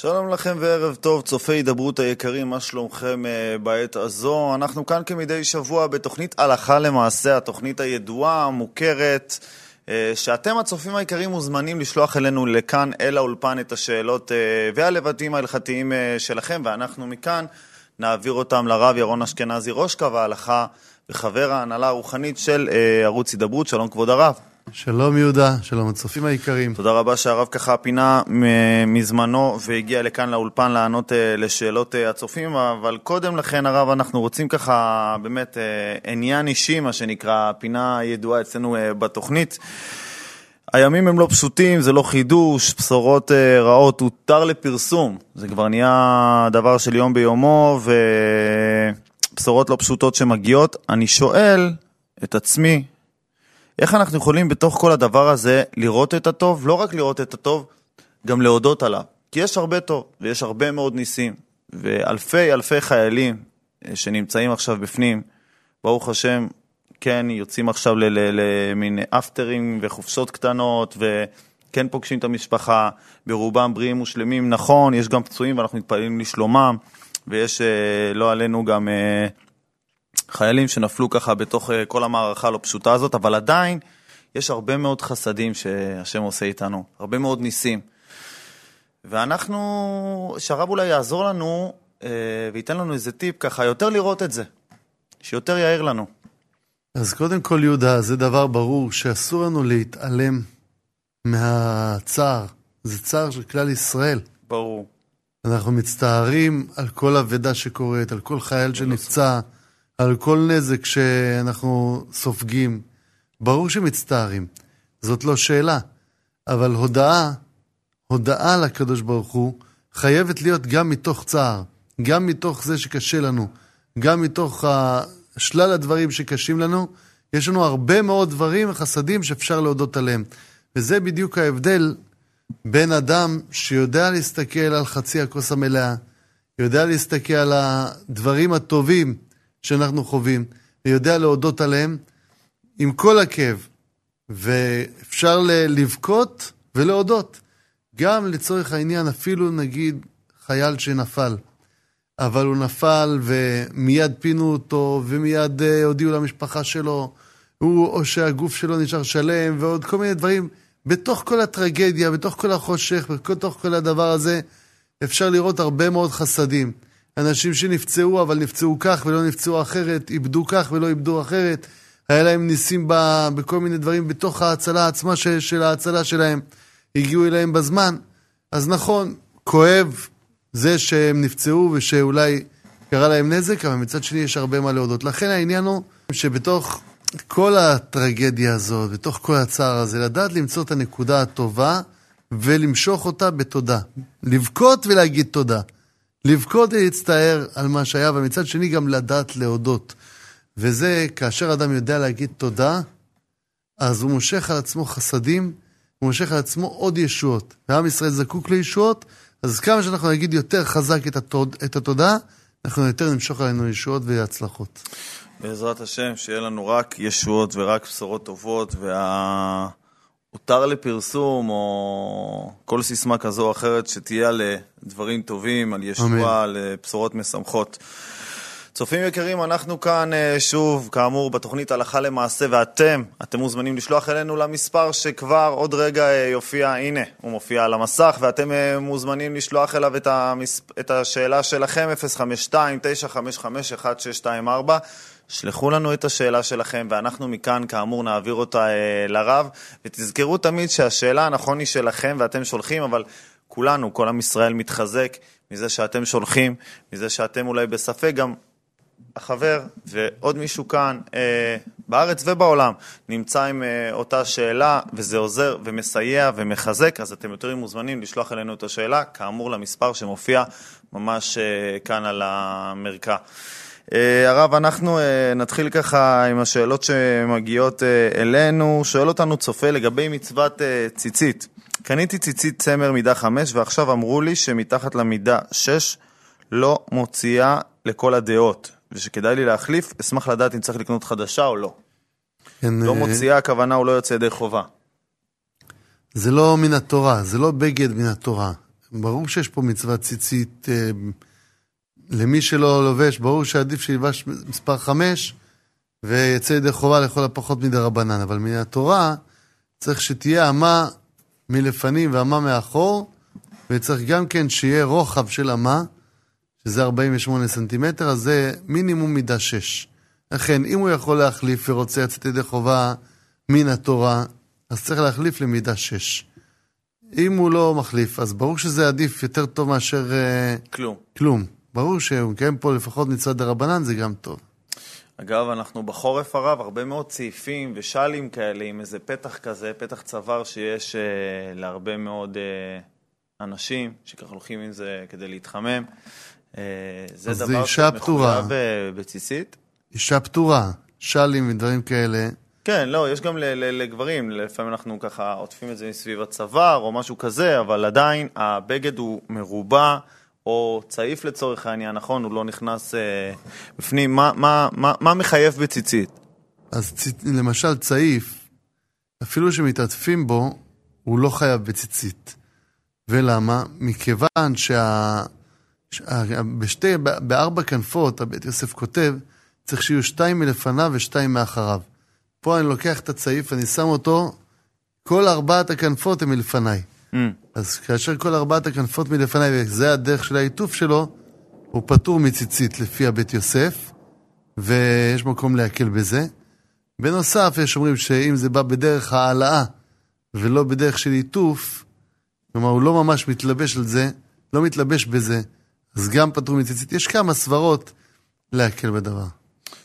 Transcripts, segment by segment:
שלום לכם וערב טוב, צופי הידברות היקרים, מה שלומכם uh, בעת הזו? אנחנו כאן כמדי שבוע בתוכנית הלכה למעשה, התוכנית הידועה, המוכרת, uh, שאתם הצופים היקרים מוזמנים לשלוח אלינו לכאן, אל האולפן, את השאלות uh, והלבטים ההלכתיים uh, שלכם, ואנחנו מכאן נעביר אותם לרב ירון אשכנזי ראש קו ההלכה וחבר ההנהלה הרוחנית של uh, ערוץ הידברות. שלום כבוד הרב. שלום יהודה, שלום הצופים היקרים. תודה רבה שהרב ככה פינה מזמנו והגיע לכאן לאולפן לענות אה, לשאלות אה, הצופים, אבל קודם לכן הרב אנחנו רוצים ככה באמת אה, עניין אישי, מה שנקרא, פינה ידועה אצלנו בתוכנית. הימים הם לא פשוטים, זה לא חידוש, בשורות רעות הותר לפרסום, זה כבר נהיה דבר של יום ביומו ובשורות לא פשוטות שמגיעות. אני שואל את עצמי, איך אנחנו יכולים בתוך כל הדבר הזה לראות את הטוב, לא רק לראות את הטוב, גם להודות עליו. כי יש הרבה טוב, ויש הרבה מאוד ניסים, ואלפי אלפי חיילים אה, שנמצאים עכשיו בפנים, ברוך השם, כן, יוצאים עכשיו למין אפטרים וחופשות קטנות, וכן פוגשים את המשפחה, ברובם בריאים ושלמים. נכון, יש גם פצועים ואנחנו מתפללים לשלומם, ויש, אה, לא עלינו, גם אה, חיילים שנפלו ככה בתוך אה, כל המערכה הלא פשוטה הזאת, אבל עדיין יש הרבה מאוד חסדים שהשם עושה איתנו, הרבה מאוד ניסים. ואנחנו, שהרב אולי יעזור לנו אה, וייתן לנו איזה טיפ ככה, יותר לראות את זה, שיותר יאיר לנו. אז קודם כל, יהודה, זה דבר ברור שאסור לנו להתעלם מהצער. זה צער של כלל ישראל. ברור. אנחנו מצטערים על כל אבדה שקורית, על כל חייל שנפצע. על כל נזק שאנחנו סופגים. ברור שמצטערים, זאת לא שאלה, אבל הודאה, הודאה לקדוש ברוך הוא, חייבת להיות גם מתוך צער, גם מתוך זה שקשה לנו, גם מתוך שלל הדברים שקשים לנו, יש לנו הרבה מאוד דברים וחסדים שאפשר להודות עליהם. וזה בדיוק ההבדל בין אדם שיודע להסתכל על חצי הכוס המלאה, יודע להסתכל על הדברים הטובים, שאנחנו חווים, ויודע להודות עליהם עם כל הכאב. ואפשר לבכות ולהודות. גם לצורך העניין, אפילו נגיד חייל שנפל, אבל הוא נפל ומיד פינו אותו, ומיד אה, הודיעו למשפחה שלו, הוא, או שהגוף שלו נשאר שלם, ועוד כל מיני דברים. בתוך כל הטרגדיה, בתוך כל החושך, בתוך כל הדבר הזה, אפשר לראות הרבה מאוד חסדים. אנשים שנפצעו, אבל נפצעו כך ולא נפצעו אחרת, איבדו כך ולא איבדו אחרת. היה להם ניסים ב, בכל מיני דברים בתוך ההצלה עצמה ש, של ההצלה שלהם. הגיעו אליהם בזמן. אז נכון, כואב זה שהם נפצעו ושאולי קרה להם נזק, אבל מצד שני יש הרבה מה להודות. לכן העניין הוא שבתוך כל הטרגדיה הזאת, בתוך כל הצער הזה, לדעת למצוא את הנקודה הטובה ולמשוך אותה בתודה. לבכות ולהגיד תודה. לבכות ולהצטער על מה שהיה, ומצד שני גם לדעת להודות. וזה כאשר אדם יודע להגיד תודה, אז הוא מושך על עצמו חסדים, הוא מושך על עצמו עוד ישועות. ועם ישראל זקוק לישועות, אז כמה שאנחנו נגיד יותר חזק את, התוד, את התודה, אנחנו יותר נמשוך עלינו ישועות והצלחות. בעזרת השם, שיהיה לנו רק ישועות ורק בשורות טובות, וה... הותר לפרסום, או כל סיסמה כזו או אחרת שתהיה על דברים טובים, על ישועה, על בשורות משמחות. צופים יקרים, אנחנו כאן אה, שוב, כאמור, בתוכנית הלכה למעשה, ואתם, אתם מוזמנים לשלוח אלינו למספר שכבר עוד רגע אה, יופיע, הנה, הוא מופיע על המסך, ואתם אה, מוזמנים לשלוח אליו את, המס... את השאלה שלכם, 052-955-1624. שלחו לנו את השאלה שלכם, ואנחנו מכאן, כאמור, נעביר אותה אה, לרב. ותזכרו תמיד שהשאלה, הנכון היא שלכם ואתם שולחים, אבל כולנו, כל עם ישראל מתחזק מזה שאתם שולחים, מזה שאתם אולי בספק גם החבר ועוד מישהו כאן אה, בארץ ובעולם נמצא עם אה, אותה שאלה וזה עוזר ומסייע ומחזק, אז אתם יותר מוזמנים לשלוח אלינו את השאלה, כאמור למספר שמופיע ממש אה, כאן על המרקע. אה, הרב, אנחנו אה, נתחיל ככה עם השאלות שמגיעות אה, אלינו. שואל אותנו צופה לגבי מצוות ציצית. קניתי ציצית צמר מידה 5 ועכשיו אמרו לי שמתחת למידה 6 לא מוציאה לכל הדעות ושכדאי לי להחליף, אשמח לדעת אם צריך לקנות חדשה או לא. כן, לא מוציאה, הכוונה הוא לא יוצא ידי חובה. זה לא מן התורה, זה לא בגד מן התורה. ברור שיש פה מצוות ציצית. למי שלא לובש, ברור שעדיף שילבש מספר חמש ויצא ידי חובה לכל הפחות מדי רבנן. אבל מן התורה צריך שתהיה אמה מלפנים ואמה מאחור, וצריך גם כן שיהיה רוחב של אמה, שזה 48 סנטימטר, אז זה מינימום מידה 6. לכן, אם הוא יכול להחליף ורוצה לצאת ידי חובה מן התורה, אז צריך להחליף למידה 6. אם הוא לא מחליף, אז ברור שזה עדיף יותר טוב מאשר... אה, כלום. כלום. ברור שהוא מקיים פה לפחות מצד דרבנן, זה גם טוב. אגב, אנחנו בחורף הרב, הרבה מאוד צעיפים ושאלים כאלה, עם איזה פתח כזה, פתח צוואר שיש אה, להרבה מאוד אה, אנשים, שככה הולכים עם זה כדי להתחמם. אה, זה אז דבר. שמחויב אה, בציצית. אישה פטורה, שאלים ודברים כאלה, כן, לא, יש גם לגברים, לפעמים אנחנו ככה עוטפים את זה מסביב הצוואר או משהו כזה, אבל עדיין הבגד הוא מרובע או צעיף לצורך העניין, נכון? הוא לא נכנס אה, בפנים. מה, מה, מה, מה מחייב בציצית? אז צ... למשל צעיף, אפילו שמתעטפים בו, הוא לא חייב בציצית. ולמה? מכיוון שה... בשתי... בארבע כנפות, הבית יוסף כותב, צריך שיהיו שתיים מלפניו ושתיים מאחריו. פה אני לוקח את הצעיף, אני שם אותו, כל ארבעת הכנפות הם מלפניי. Mm, אז כאשר כל ארבעת הכנפות מלפניי, וזה הדרך של העיטוף שלו, הוא פטור מציצית לפי הבית יוסף, ויש מקום להקל בזה. בנוסף, יש אומרים שאם זה בא בדרך העלאה ולא בדרך של עיטוף, כלומר הוא לא ממש מתלבש על זה, לא מתלבש בזה, אז גם פטור מציצית. יש כמה סברות להקל בדבר.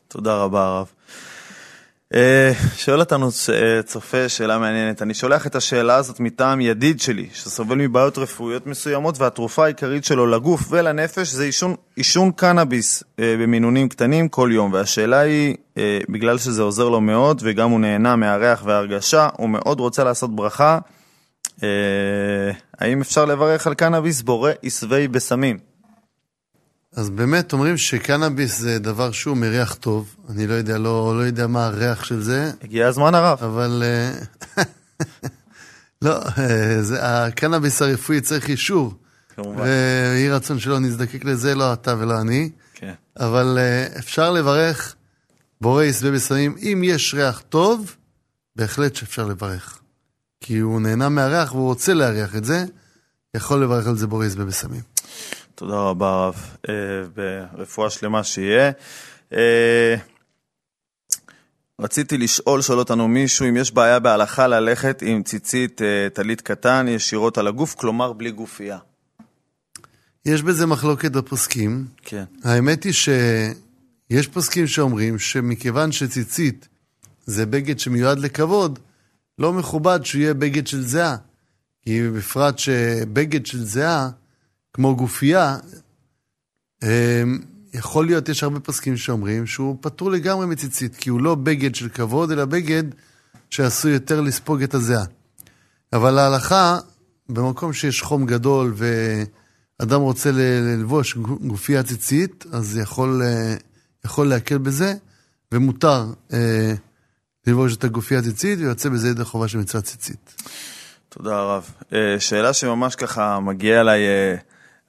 תודה רבה, הרב. אה, שואל אותנו אה, צופה שאלה מעניינת. אני שולח את השאלה הזאת מטעם ידיד שלי, שסובל מבעיות רפואיות מסוימות, והתרופה העיקרית שלו לגוף ולנפש זה עישון, עישון קנאביס אה, במינונים קטנים כל יום. והשאלה היא, בגלל שזה עוזר לו מאוד, וגם הוא נהנה מהריח וההרגשה, הוא מאוד רוצה לעשות ברכה. האם אפשר לברך על קנאביס בורא עשבי בסמים? אז באמת אומרים שקנאביס זה דבר שהוא מריח טוב. אני לא יודע, לא, לא יודע מה הריח של זה, הגיע הזמן הרב. אבל... אה, לא, אה, זה, הקנאביס הרפואי צריך אישור. כמובן. ויהי רצון שלא נזדקק לזה, לא אתה ולא אני. כן. אבל אה, אפשר לברך בורא ישבה בסמים. אם יש ריח טוב, בהחלט שאפשר לברך. כי הוא נהנה מהריח והוא רוצה להריח את זה, יכול לברך על זה בורא ישבה בסמים. תודה רבה, הרב. אה, ברפואה שלמה שיהיה. אה, רציתי לשאול, שואל אותנו מישהו, אם יש בעיה בהלכה ללכת עם ציצית אה, טלית קטן ישירות על הגוף, כלומר בלי גופייה. יש בזה מחלוקת בפוסקים. כן. האמת היא שיש פוסקים שאומרים שמכיוון שציצית זה בגד שמיועד לכבוד, לא מכובד שהוא יהיה בגד של זיעה. כי בפרט שבגד של זיעה, כמו גופייה, אמ, יכול להיות, יש הרבה פוסקים שאומרים שהוא פטור לגמרי מציצית, כי הוא לא בגד של כבוד, אלא בגד שעשוי יותר לספוג את הזיעה. אבל ההלכה, במקום שיש חום גדול ואדם רוצה ללבוש גופייה ציצית, אז יכול, אה, יכול להקל בזה, ומותר אה, ללבוש את הגופייה הציצית, ויוצא בזה ידי חובה של מצוות ציצית. תודה הרב. אה, שאלה שממש ככה מגיעה אליי אה,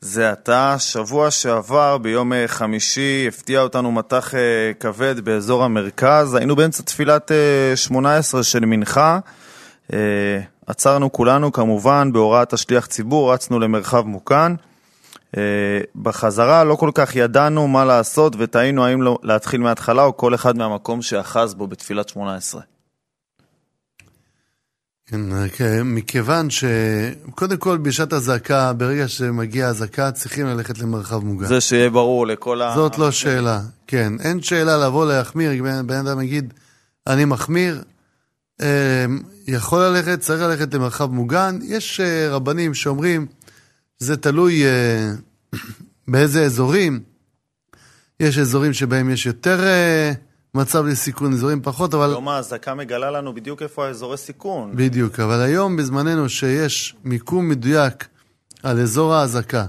זה עתה. שבוע שעבר, ביום אה, חמישי, הפתיע אותנו מטח אה, כבד באזור המרכז. היינו באמצע תפילת אה, 18 של מנחה. אה, עצרנו כולנו, כמובן, בהוראת השליח ציבור, רצנו למרחב מוכן. אה, בחזרה לא כל כך ידענו מה לעשות ותהינו האם לא- להתחיל מההתחלה או כל אחד מהמקום שאחז בו בתפילת 18. כן, אה, מכיוון ש... קודם כל, בשעת אזעקה, ברגע שמגיעה אזעקה, צריכים ללכת למרחב מוגן. זה שיהיה ברור לכל ה... זאת לא שאלה. כן, אין שאלה לבוא להחמיר, בן אדם יגיד, אני מחמיר, אה, יכול ללכת, צריך ללכת למרחב מוגן. יש אה, רבנים שאומרים, זה תלוי אה, באיזה אזורים. יש אזורים שבהם יש יותר אה, מצב לסיכון, אזורים פחות, אבל... יום האזעקה מגלה לנו בדיוק איפה האזורי סיכון. בדיוק, אבל היום בזמננו שיש מיקום מדויק על אזור האזעקה,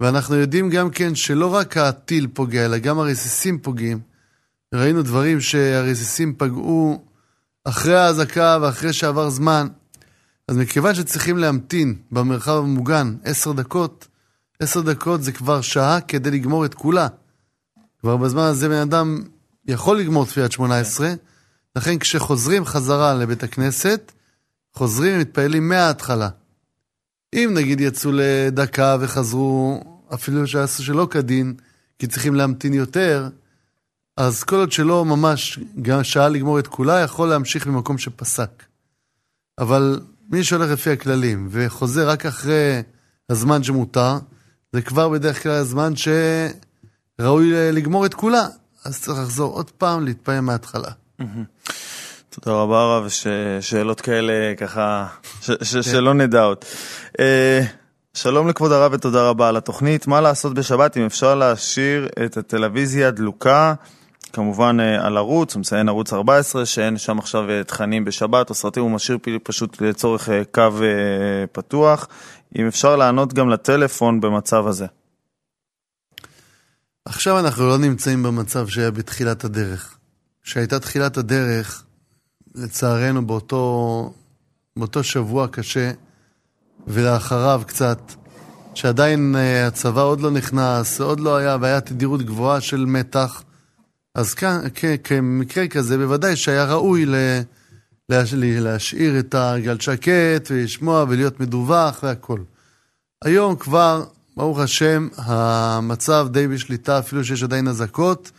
ואנחנו יודעים גם כן שלא רק הטיל פוגע, אלא גם הרסיסים פוגעים. ראינו דברים שהרסיסים פגעו אחרי האזעקה ואחרי שעבר זמן, אז מכיוון שצריכים להמתין במרחב המוגן עשר דקות, עשר דקות זה כבר שעה כדי לגמור את כולה. כבר בזמן הזה בן אדם יכול לגמור תפילת שמונה עשרה, לכן כשחוזרים חזרה לבית הכנסת, חוזרים ומתפעלים מההתחלה. אם נגיד יצאו לדקה וחזרו, אפילו שעשו שלא כדין, כי צריכים להמתין יותר, אז כל עוד שלא ממש גם שעה לגמור את כולה, יכול להמשיך במקום שפסק. אבל מי שהולך לפי הכללים וחוזר רק אחרי הזמן שמותר, זה כבר בדרך כלל הזמן שראוי לגמור את כולה. אז צריך לחזור עוד פעם, להתפעל מההתחלה. תודה רבה הרב, ששאלות כאלה ככה, ש, ש, כן. שלא נדע עוד. אה, שלום לכבוד הרב ותודה רבה על התוכנית. מה לעשות בשבת אם אפשר להשאיר את הטלוויזיה דלוקה, כמובן אה, על ערוץ, הוא מציין ערוץ 14, שאין שם עכשיו אה, תכנים בשבת או סרטים, הוא משאיר פשוט לצורך קו פתוח. אם אפשר לענות גם לטלפון במצב הזה. עכשיו אנחנו לא נמצאים במצב שהיה בתחילת הדרך. כשהייתה תחילת הדרך, לצערנו באותו, באותו שבוע קשה, ולאחריו קצת, שעדיין uh, הצבא עוד לא נכנס, עוד לא היה, והיה תדירות גבוהה של מתח, אז כאן, כמקרה כזה, בוודאי שהיה ראוי ל, להש, להשאיר את הגל שקט ולשמוע ולהיות מדווח והכול. היום כבר, ברוך השם, המצב די בשליטה, אפילו שיש עדיין אזעקות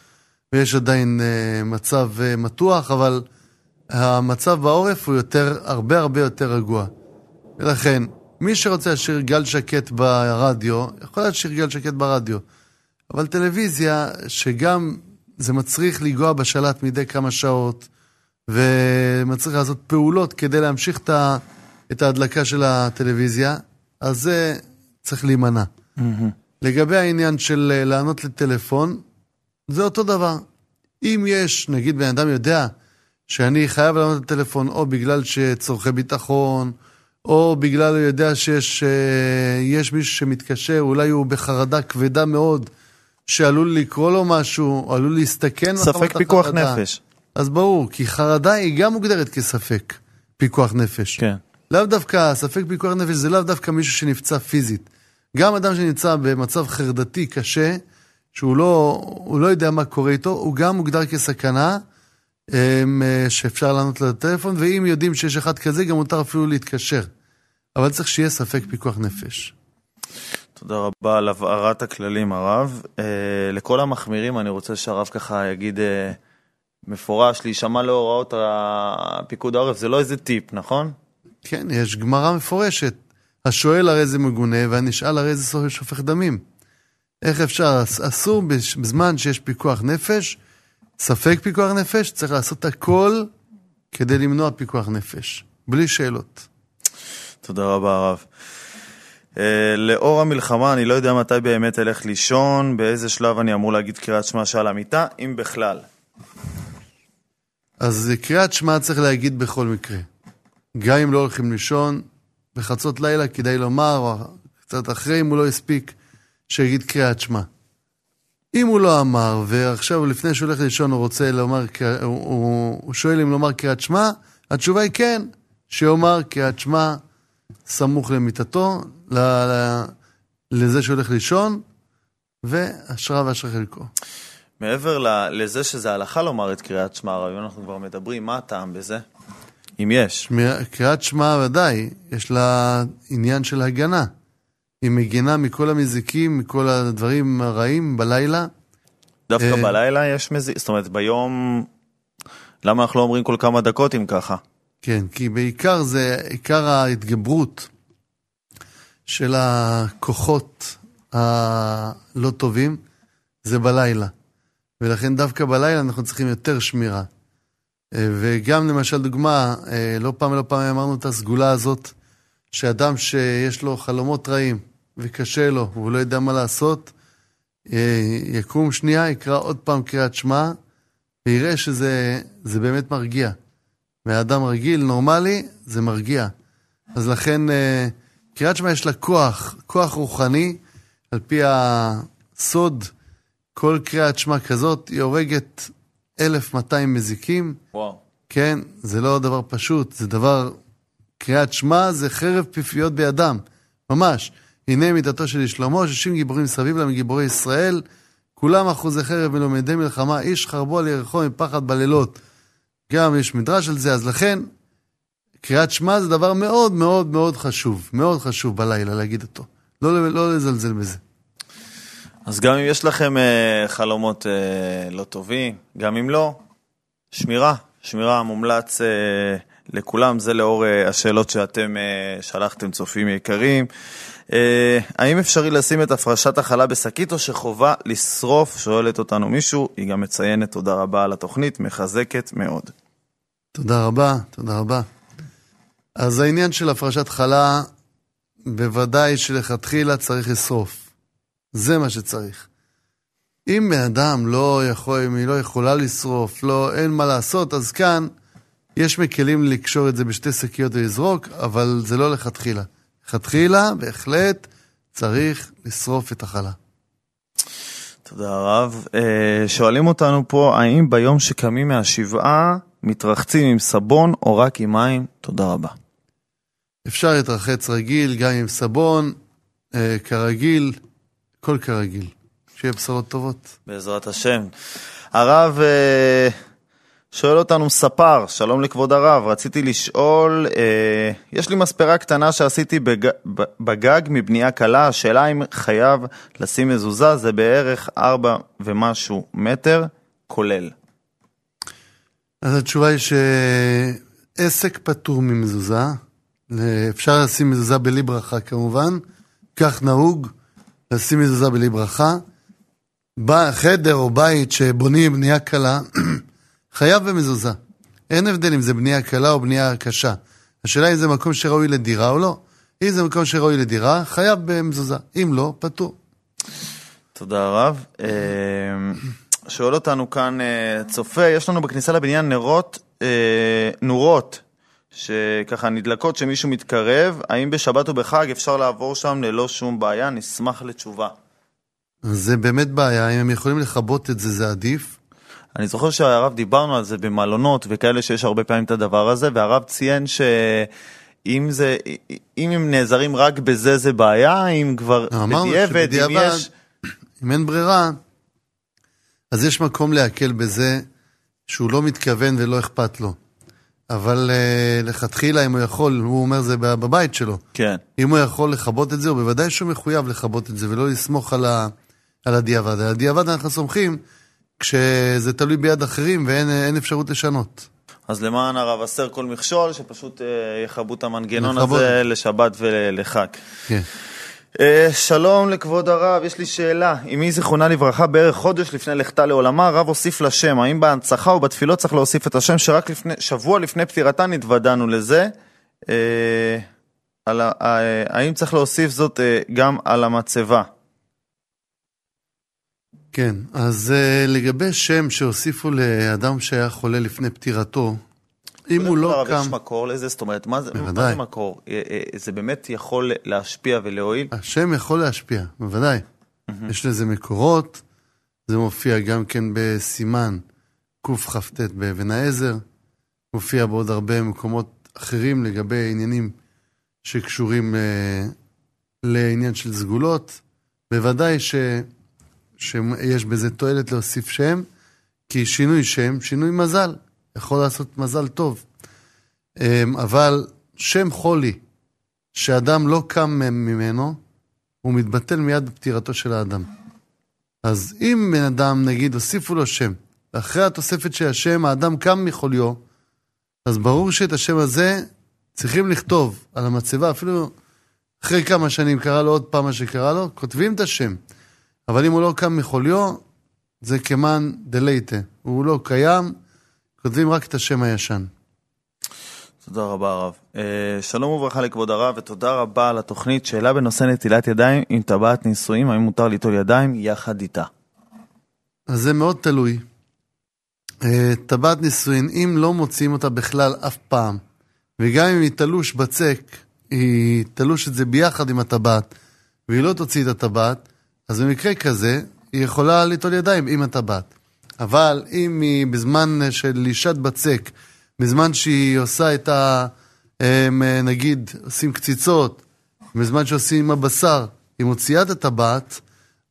ויש עדיין uh, מצב uh, מתוח, אבל המצב בעורף הוא יותר, הרבה הרבה יותר רגוע. ולכן, מי שרוצה להשאיר גל שקט ברדיו, יכול להשאיר גל שקט ברדיו. אבל טלוויזיה, שגם זה מצריך לנגוע בשלט מדי כמה שעות, ומצריך לעשות פעולות כדי להמשיך את ההדלקה של הטלוויזיה, אז זה צריך להימנע. לגבי העניין של אה, לענות לטלפון, זה אותו דבר. אם יש, נגיד בן אדם יודע שאני חייב לענות לטלפון או בגלל שצורכי ביטחון, או בגלל הוא יודע שיש אה, מישהו שמתקשר, אולי הוא בחרדה כבדה מאוד, שעלול לקרוא לו משהו, או עלול להסתכן ספק פיקוח החרדה. נפש. אז ברור, כי חרדה היא גם מוגדרת כספק פיקוח נפש. כן. לאו דווקא, ספק פיקוח נפש זה לאו דווקא מישהו שנפצע פיזית. גם אדם שנמצא במצב חרדתי קשה, שהוא לא, לא יודע מה קורה איתו, הוא גם מוגדר כסכנה. אה, שאפשר לענות לטלפון, ואם יודעים שיש אחד כזה, גם מותר אפילו להתקשר. אבל צריך שיהיה ספק פיקוח נפש. תודה רבה על הבהרת הכללים, הרב. אה, לכל המחמירים אני רוצה שהרב ככה יגיד אה, מפורש, להישמע להוראות הפיקוד העורף, זה לא איזה טיפ, נכון? כן, יש גמרא מפורשת. השואל הרי זה מגונה, והנשאל הרי זה שופך דמים. איך אפשר? אסור בזמן שיש פיקוח נפש, ספק פיקוח נפש, צריך לעשות הכל כדי למנוע פיקוח נפש, בלי שאלות. תודה רבה, הרב. Uh, לאור המלחמה, אני לא יודע מתי באמת אלך לישון, באיזה שלב אני אמור להגיד קריאת שמע שעל המיטה, אם בכלל. אז קריאת שמע צריך להגיד בכל מקרה. גם אם לא הולכים לישון, בחצות לילה כדאי לומר, או קצת אחרי, אם הוא לא הספיק, שיגיד קריאת שמע. אם הוא לא אמר, ועכשיו לפני שהוא הולך לישון הוא רוצה לומר, הוא, הוא, הוא שואל אם לומר קריאת שמע, התשובה היא כן, שיאמר קריאת שמע סמוך למיטתו, ל, ל, לזה שהולך לישון, ואשרה ואשרה חלקו. מעבר לזה שזה הלכה לומר את קריאת שמע, הרעיון אנחנו כבר מדברים, מה הטעם בזה? אם יש. קריאת שמע ודאי, יש לה עניין של הגנה. היא מגינה מכל המזיקים, מכל הדברים הרעים בלילה. דווקא אה, בלילה יש מזיק, זאת אומרת ביום, למה אנחנו לא אומרים כל כמה דקות אם ככה? כן, כי בעיקר זה, עיקר ההתגברות של הכוחות הלא טובים זה בלילה. ולכן דווקא בלילה אנחנו צריכים יותר שמירה. אה, וגם למשל דוגמה, אה, לא פעם ולא פעם אמרנו את הסגולה הזאת, שאדם שיש לו חלומות רעים וקשה לו והוא לא יודע מה לעשות, אה, יקום שנייה, יקרא עוד פעם קריאת שמע, ויראה שזה באמת מרגיע. מאדם רגיל, נורמלי, זה מרגיע. אז לכן קריאת שמע יש לה כוח, כוח רוחני, על פי הסוד, כל קריאת שמע כזאת, היא הורגת 1,200 מזיקים. וואו. כן, זה לא דבר פשוט, זה דבר קריאת שמע זה חרב פיפיות בידם, ממש. הנה מיתתו של שלמה, שישים גיבורים סביב להם גיבורי ישראל, כולם אחוזי חרב מלומדי מלחמה, איש חרבו על ירחו מפחד בלילות. גם יש מדרש על זה, אז לכן, קריאת שמע זה דבר מאוד מאוד מאוד חשוב, מאוד חשוב בלילה להגיד אותו. לא, לא לזלזל בזה. אז גם אם יש לכם uh, חלומות uh, לא טובים, גם אם לא, שמירה, שמירה מומלץ uh, לכולם, זה לאור uh, השאלות שאתם uh, שלחתם, צופים יקרים. Uh, האם אפשרי לשים את הפרשת החלה בשקית או שחובה לשרוף? שואלת אותנו מישהו, היא גם מציינת תודה רבה על התוכנית, מחזקת מאוד. תודה רבה, תודה רבה. אז העניין של הפרשת חלה, בוודאי שלכתחילה צריך לשרוף. זה מה שצריך. אם בן אדם לא יכול, אם היא לא יכולה לשרוף, לא, אין מה לעשות, אז כאן יש מקלים לקשור את זה בשתי שקיות ולזרוק, אבל זה לא לכתחילה. לכתחילה, בהחלט, צריך לשרוף את החלה. תודה רב. אה, שואלים אותנו פה, האם ביום שקמים מהשבעה מתרחצים עם סבון או רק עם מים? תודה רבה. אפשר להתרחץ רגיל, גם עם סבון, אה, כרגיל, הכל כרגיל. שיהיה בשורות טובות. בעזרת השם. הרב אה, שואל אותנו ספר, שלום לכבוד הרב, רציתי לשאול, אה, יש לי מספרה קטנה שעשיתי בג, בגג מבנייה קלה, השאלה אם חייב לשים מזוזה, זה בערך ארבע ומשהו מטר, כולל. אז התשובה היא שעסק פטור ממזוזה, אפשר לשים מזוזה בלי ברכה כמובן, כך נהוג לשים מזוזה בלי ברכה. חדר או בית שבונים בנייה קלה, חייב במזוזה. אין הבדל אם זה בנייה קלה או בנייה קשה. השאלה אם זה מקום שראוי לדירה או לא. אם זה מקום שראוי לדירה, חייב במזוזה. אם לא, פטור. תודה רב. אה, שואל אותנו כאן אה, צופה, יש לנו בכניסה לבניין נרות, אה, נורות שככה נדלקות שמישהו מתקרב, האם בשבת או בחג אפשר לעבור שם ללא שום בעיה? נשמח לתשובה. זה באמת בעיה, אם הם יכולים לכבות את זה, זה עדיף. אני זוכר שהרב דיברנו על זה במלונות וכאלה שיש הרבה פעמים את הדבר הזה, והרב ציין שאם זה, אם הם נעזרים רק בזה זה בעיה, אם כבר בדיעבד, אם יש... אם אין ברירה, אז יש מקום להקל בזה שהוא לא מתכוון ולא אכפת לו. אבל uh, לכתחילה, אם הוא יכול, הוא אומר זה בבית שלו. כן. אם הוא יכול לכבות את זה, הוא בוודאי שהוא מחויב לכבות את זה, ולא לסמוך על, ה, על הדיעבד. על הדיעבד אנחנו סומכים כשזה תלוי ביד אחרים ואין אפשרות לשנות. אז למען הרב אסר כל מכשול, שפשוט uh, יכבו את המנגנון לכבות. הזה לשבת ולחג. כן. Uh, שלום לכבוד הרב, יש לי שאלה. אמי זיכרונה לברכה בערך חודש לפני לכתה לעולמה, הרב הוסיף לה שם. האם בהנצחה או בתפילות צריך להוסיף את השם שרק לפני, שבוע לפני פטירתה נתוודענו לזה? Uh, על, uh, האם צריך להוסיף זאת uh, גם על המצבה? כן, אז uh, לגבי שם שהוסיפו לאדם שהיה חולה לפני פטירתו, אם הוא לא קם... יש מקור לזה? זאת אומרת, מה זה, מה זה מקור? אה, אה, זה באמת יכול להשפיע ולהועיל? השם יכול להשפיע, בוודאי. יש לזה מקורות, זה מופיע גם כן בסימן קכ"ט באבן העזר, מופיע בעוד הרבה מקומות אחרים לגבי עניינים שקשורים אה, לעניין של סגולות. בוודאי ש, שיש בזה תועלת להוסיף שם, כי שינוי שם, שינוי מזל. יכול לעשות מזל טוב. אמ, אבל שם חולי, שאדם לא קם ממנו, הוא מתבטל מיד בפטירתו של האדם. אז אם בן אדם, נגיד, הוסיפו לו שם, ואחרי התוספת של השם האדם קם מחוליו, אז ברור שאת השם הזה צריכים לכתוב על המצבה, אפילו אחרי כמה שנים קרה לו עוד פעם מה שקרה לו, כותבים את השם. אבל אם הוא לא קם מחוליו, זה כמאן דלייטה. הוא לא קיים, כותבים רק את השם הישן. תודה רבה הרב. Uh, שלום וברכה לכבוד הרב ותודה רבה על התוכנית. שאלה בנושא נטילת ידיים עם טבעת נישואים, האם מותר ליטול ידיים יחד איתה? אז זה מאוד תלוי. Uh, טבעת נישואין, אם לא מוציאים אותה בכלל אף פעם, וגם אם היא תלוש בצק, היא תלוש את זה ביחד עם הטבעת, והיא לא תוציא את הטבעת, אז במקרה כזה, היא יכולה ליטול ידיים עם הטבעת. אבל אם היא בזמן של לישת בצק, בזמן שהיא עושה את, ה, אה, נגיד עושים קציצות, בזמן שעושים עם הבשר, היא מוציאה את הטבעת,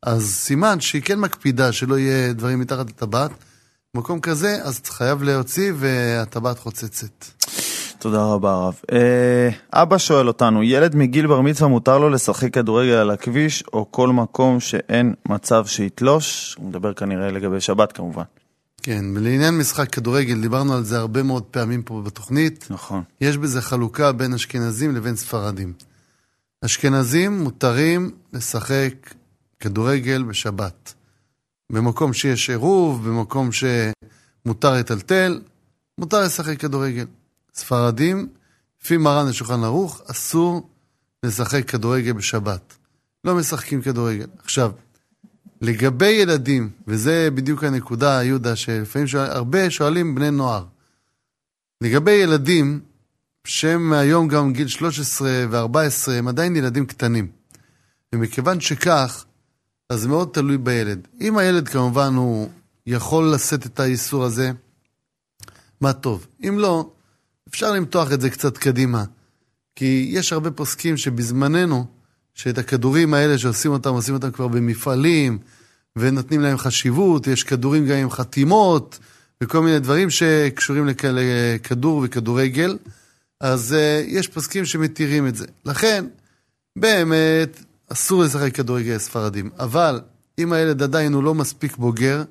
אז סימן שהיא כן מקפידה שלא יהיה דברים מתחת לטבעת. במקום כזה, אז חייב להוציא והטבעת חוצצת. תודה רבה הרב. אה, אבא שואל אותנו, ילד מגיל בר מצווה מותר לו לשחק כדורגל על הכביש או כל מקום שאין מצב שיתלוש? הוא מדבר כנראה לגבי שבת כמובן. כן, לעניין משחק כדורגל, דיברנו על זה הרבה מאוד פעמים פה בתוכנית. נכון. יש בזה חלוקה בין אשכנזים לבין ספרדים. אשכנזים מותרים לשחק כדורגל בשבת. במקום שיש עירוב, במקום שמותר לטלטל, מותר לשחק כדורגל. ספרדים, לפי מרן לשולחן ערוך, אסור לשחק כדורגל בשבת. לא משחקים כדורגל. עכשיו, לגבי ילדים, וזה בדיוק הנקודה, יהודה, שלפעמים שואל, הרבה שואלים בני נוער. לגבי ילדים, שהם היום גם גיל 13 ו-14, הם עדיין ילדים קטנים. ומכיוון שכך, אז זה מאוד תלוי בילד. אם הילד כמובן הוא יכול לשאת את האיסור הזה, מה טוב. אם לא, אפשר למתוח את זה קצת קדימה. כי יש הרבה פוסקים שבזמננו, שאת הכדורים האלה שעושים אותם, עושים אותם כבר במפעלים, ונותנים להם חשיבות, יש כדורים גם עם חתימות, וכל מיני דברים שקשורים לכדור וכדורגל, אז uh, יש פוסקים שמתירים את זה. לכן, באמת, אסור לשחק כדורגל ספרדים. אבל אם הילד עדיין הוא לא מספיק בוגר,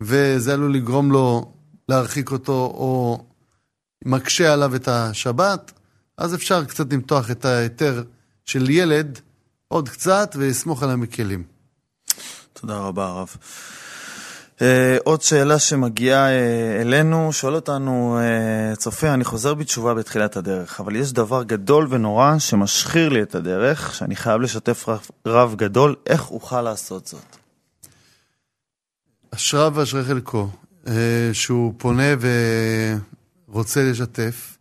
וזה עלול לגרום לו להרחיק אותו, או מקשה עליו את השבת, אז אפשר קצת למתוח את ההיתר של ילד עוד קצת ולסמוך על המקלים. תודה רבה, הרב. Uh, עוד שאלה שמגיעה uh, אלינו, שואל אותנו uh, צופה, אני חוזר בתשובה בתחילת הדרך, אבל יש דבר גדול ונורא שמשחיר לי את הדרך, שאני חייב לשתף רב, רב גדול, איך אוכל לעשות זאת? אשריו ואשרי חלקו, uh, שהוא פונה ורוצה לשתף.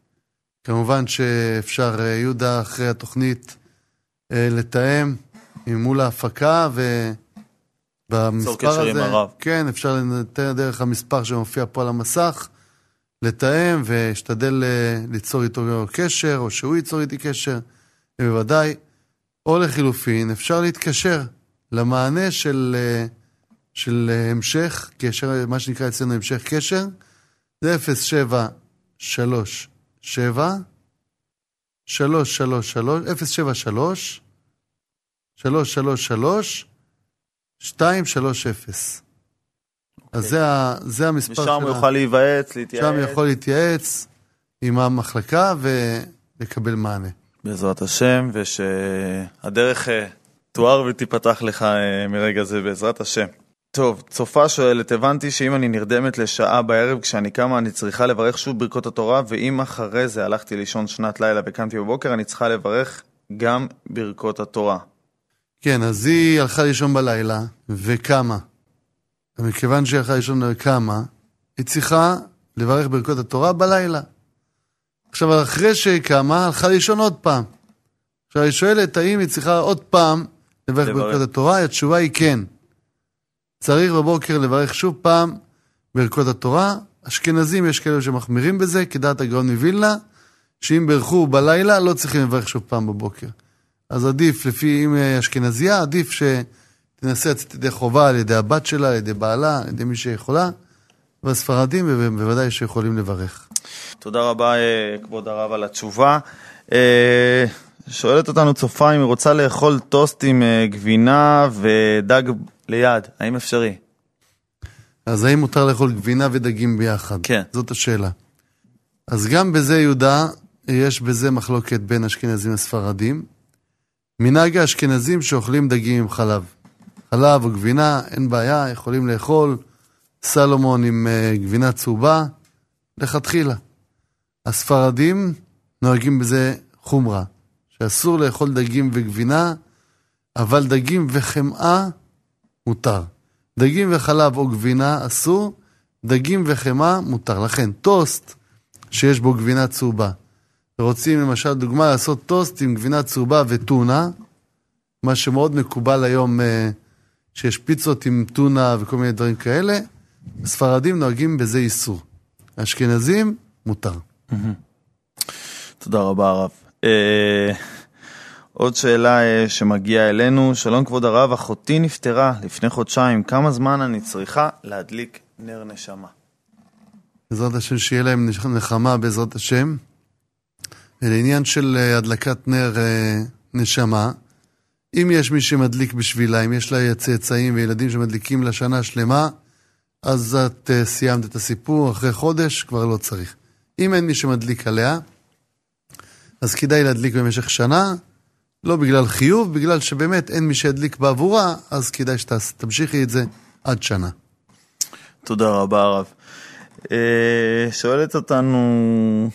כמובן שאפשר, uh, יהודה, אחרי התוכנית, uh, לתאם מול ההפקה ו... במספר הזה, כן, אפשר לנתן דרך המספר שמופיע פה על המסך, לתאם ואשתדל אה, ליצור איתו קשר, או שהוא ייצור איתי קשר, ובוודאי, או לחילופין, אפשר להתקשר למענה של, אה, של אה, המשך קשר, מה שנקרא אצלנו המשך קשר, זה 0737 333 073 333 230. אז זה, זה המספר שלנו. ושם הוא יוכל להיוועץ, להתייעץ. שם יכול להתייעץ עם המחלקה ולקבל מענה. בעזרת השם, ושהדרך אה, תואר ותיפתח לך אה, מרגע זה, בעזרת השם. טוב, צופה שואלת, הבנתי שאם אני נרדמת לשעה בערב כשאני קמה אני צריכה לברך שוב ברכות התורה, ואם אחרי זה הלכתי לישון שנת לילה וקמתי בבוקר, אני צריכה לברך גם ברכות התורה. כן, אז היא הלכה לישון בלילה וקמה. ומכיוון שהיא הלכה לישון וקמה, היא צריכה לברך ברכות התורה בלילה. עכשיו, אחרי שהיא קמה, הלכה לישון עוד פעם. עכשיו, היא שואלת, האם היא צריכה עוד פעם לברך ברכות התורה? התשובה היא כן. צריך בבוקר לברך שוב פעם ברכות התורה. אשכנזים, יש כאלה שמחמירים בזה, כדעת הגאון מווילנה, שאם ברכו בלילה, לא צריכים לברך שוב פעם בבוקר. אז עדיף, לפי אם אשכנזייה, עדיף שתנסה לצאת ידי חובה על ידי הבת שלה, על ידי בעלה, על ידי מי שיכולה, והספרדים בוודאי שיכולים לברך. תודה רבה, אה, כבוד הרב, על התשובה. אה, שואלת אותנו צופה אם היא רוצה לאכול טוסט עם אה, גבינה ודג ליד, האם אפשרי? אז האם מותר לאכול גבינה ודגים ביחד? כן. זאת השאלה. אז גם בזה, יהודה, יש בזה מחלוקת בין אשכנזים לספרדים. מנהג האשכנזים שאוכלים דגים עם חלב. חלב או גבינה, אין בעיה, יכולים לאכול סלומון עם uh, גבינה צהובה, לכתחילה. הספרדים נוהגים בזה חומרה, שאסור לאכול דגים וגבינה, אבל דגים וחמאה מותר. דגים וחלב או גבינה אסור, דגים וחמאה מותר. לכן, טוסט שיש בו גבינה צהובה, ורוצים למשל דוגמה לעשות טוסט עם גבינה צהובה וטונה, מה שמאוד מקובל היום אה, שיש פיצות עם טונה וכל מיני דברים כאלה, הספרדים נוהגים בזה איסור. האשכנזים, מותר. תודה רבה הרב. עוד שאלה אה, שמגיעה אלינו, שלום כבוד הרב, אחותי נפטרה לפני חודשיים, כמה זמן אני צריכה להדליק נר נשמה? בעזרת השם שיהיה להם נחמה בעזרת השם. לעניין של אה, הדלקת נר אה, נשמה, אם יש מי שמדליק בשבילה, אם יש לה צאצאים וילדים שמדליקים לה שנה שלמה, אז את סיימת את הסיפור, אחרי חודש כבר לא צריך. אם אין מי שמדליק עליה, אז כדאי להדליק במשך שנה, לא בגלל חיוב, בגלל שבאמת אין מי שידליק בעבורה, אז כדאי שתמשיכי את זה עד שנה. תודה רבה הרב. שואלת אותנו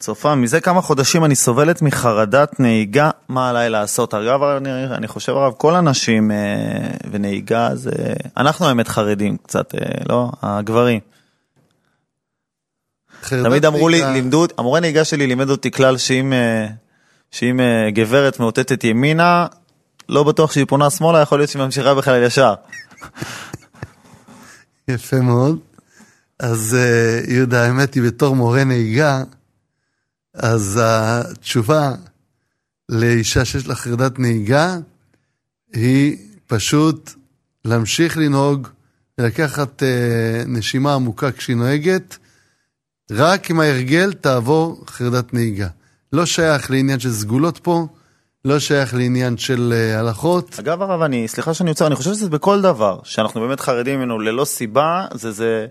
צופה, מזה כמה חודשים אני סובלת מחרדת נהיגה, מה עליי לעשות? אגב, אני, אני חושב הרב, כל הנשים אה, ונהיגה זה... אנחנו האמת חרדים קצת, אה, לא? הגברים. תמיד אמרו לי, לימדו, המורה נהיגה שלי לימד אותי כלל שאם, אה, שאם אה, גברת מאותתת ימינה, לא בטוח שהיא פונה שמאלה, יכול להיות שהיא ממשיכה בכלל ישר. יפה מאוד. אז אה, יהודה, האמת היא, בתור מורה נהיגה, אז התשובה לאישה שיש לה חרדת נהיגה היא פשוט להמשיך לנהוג ולקחת אה, נשימה עמוקה כשהיא נוהגת, רק אם ההרגל תעבור חרדת נהיגה. לא שייך לעניין של סגולות פה, לא שייך לעניין של uh, הלכות. אגב הרב, אני, סליחה שאני יוצר, אני חושב שזה בכל דבר, שאנחנו באמת חרדים ממנו ללא סיבה, זה זה...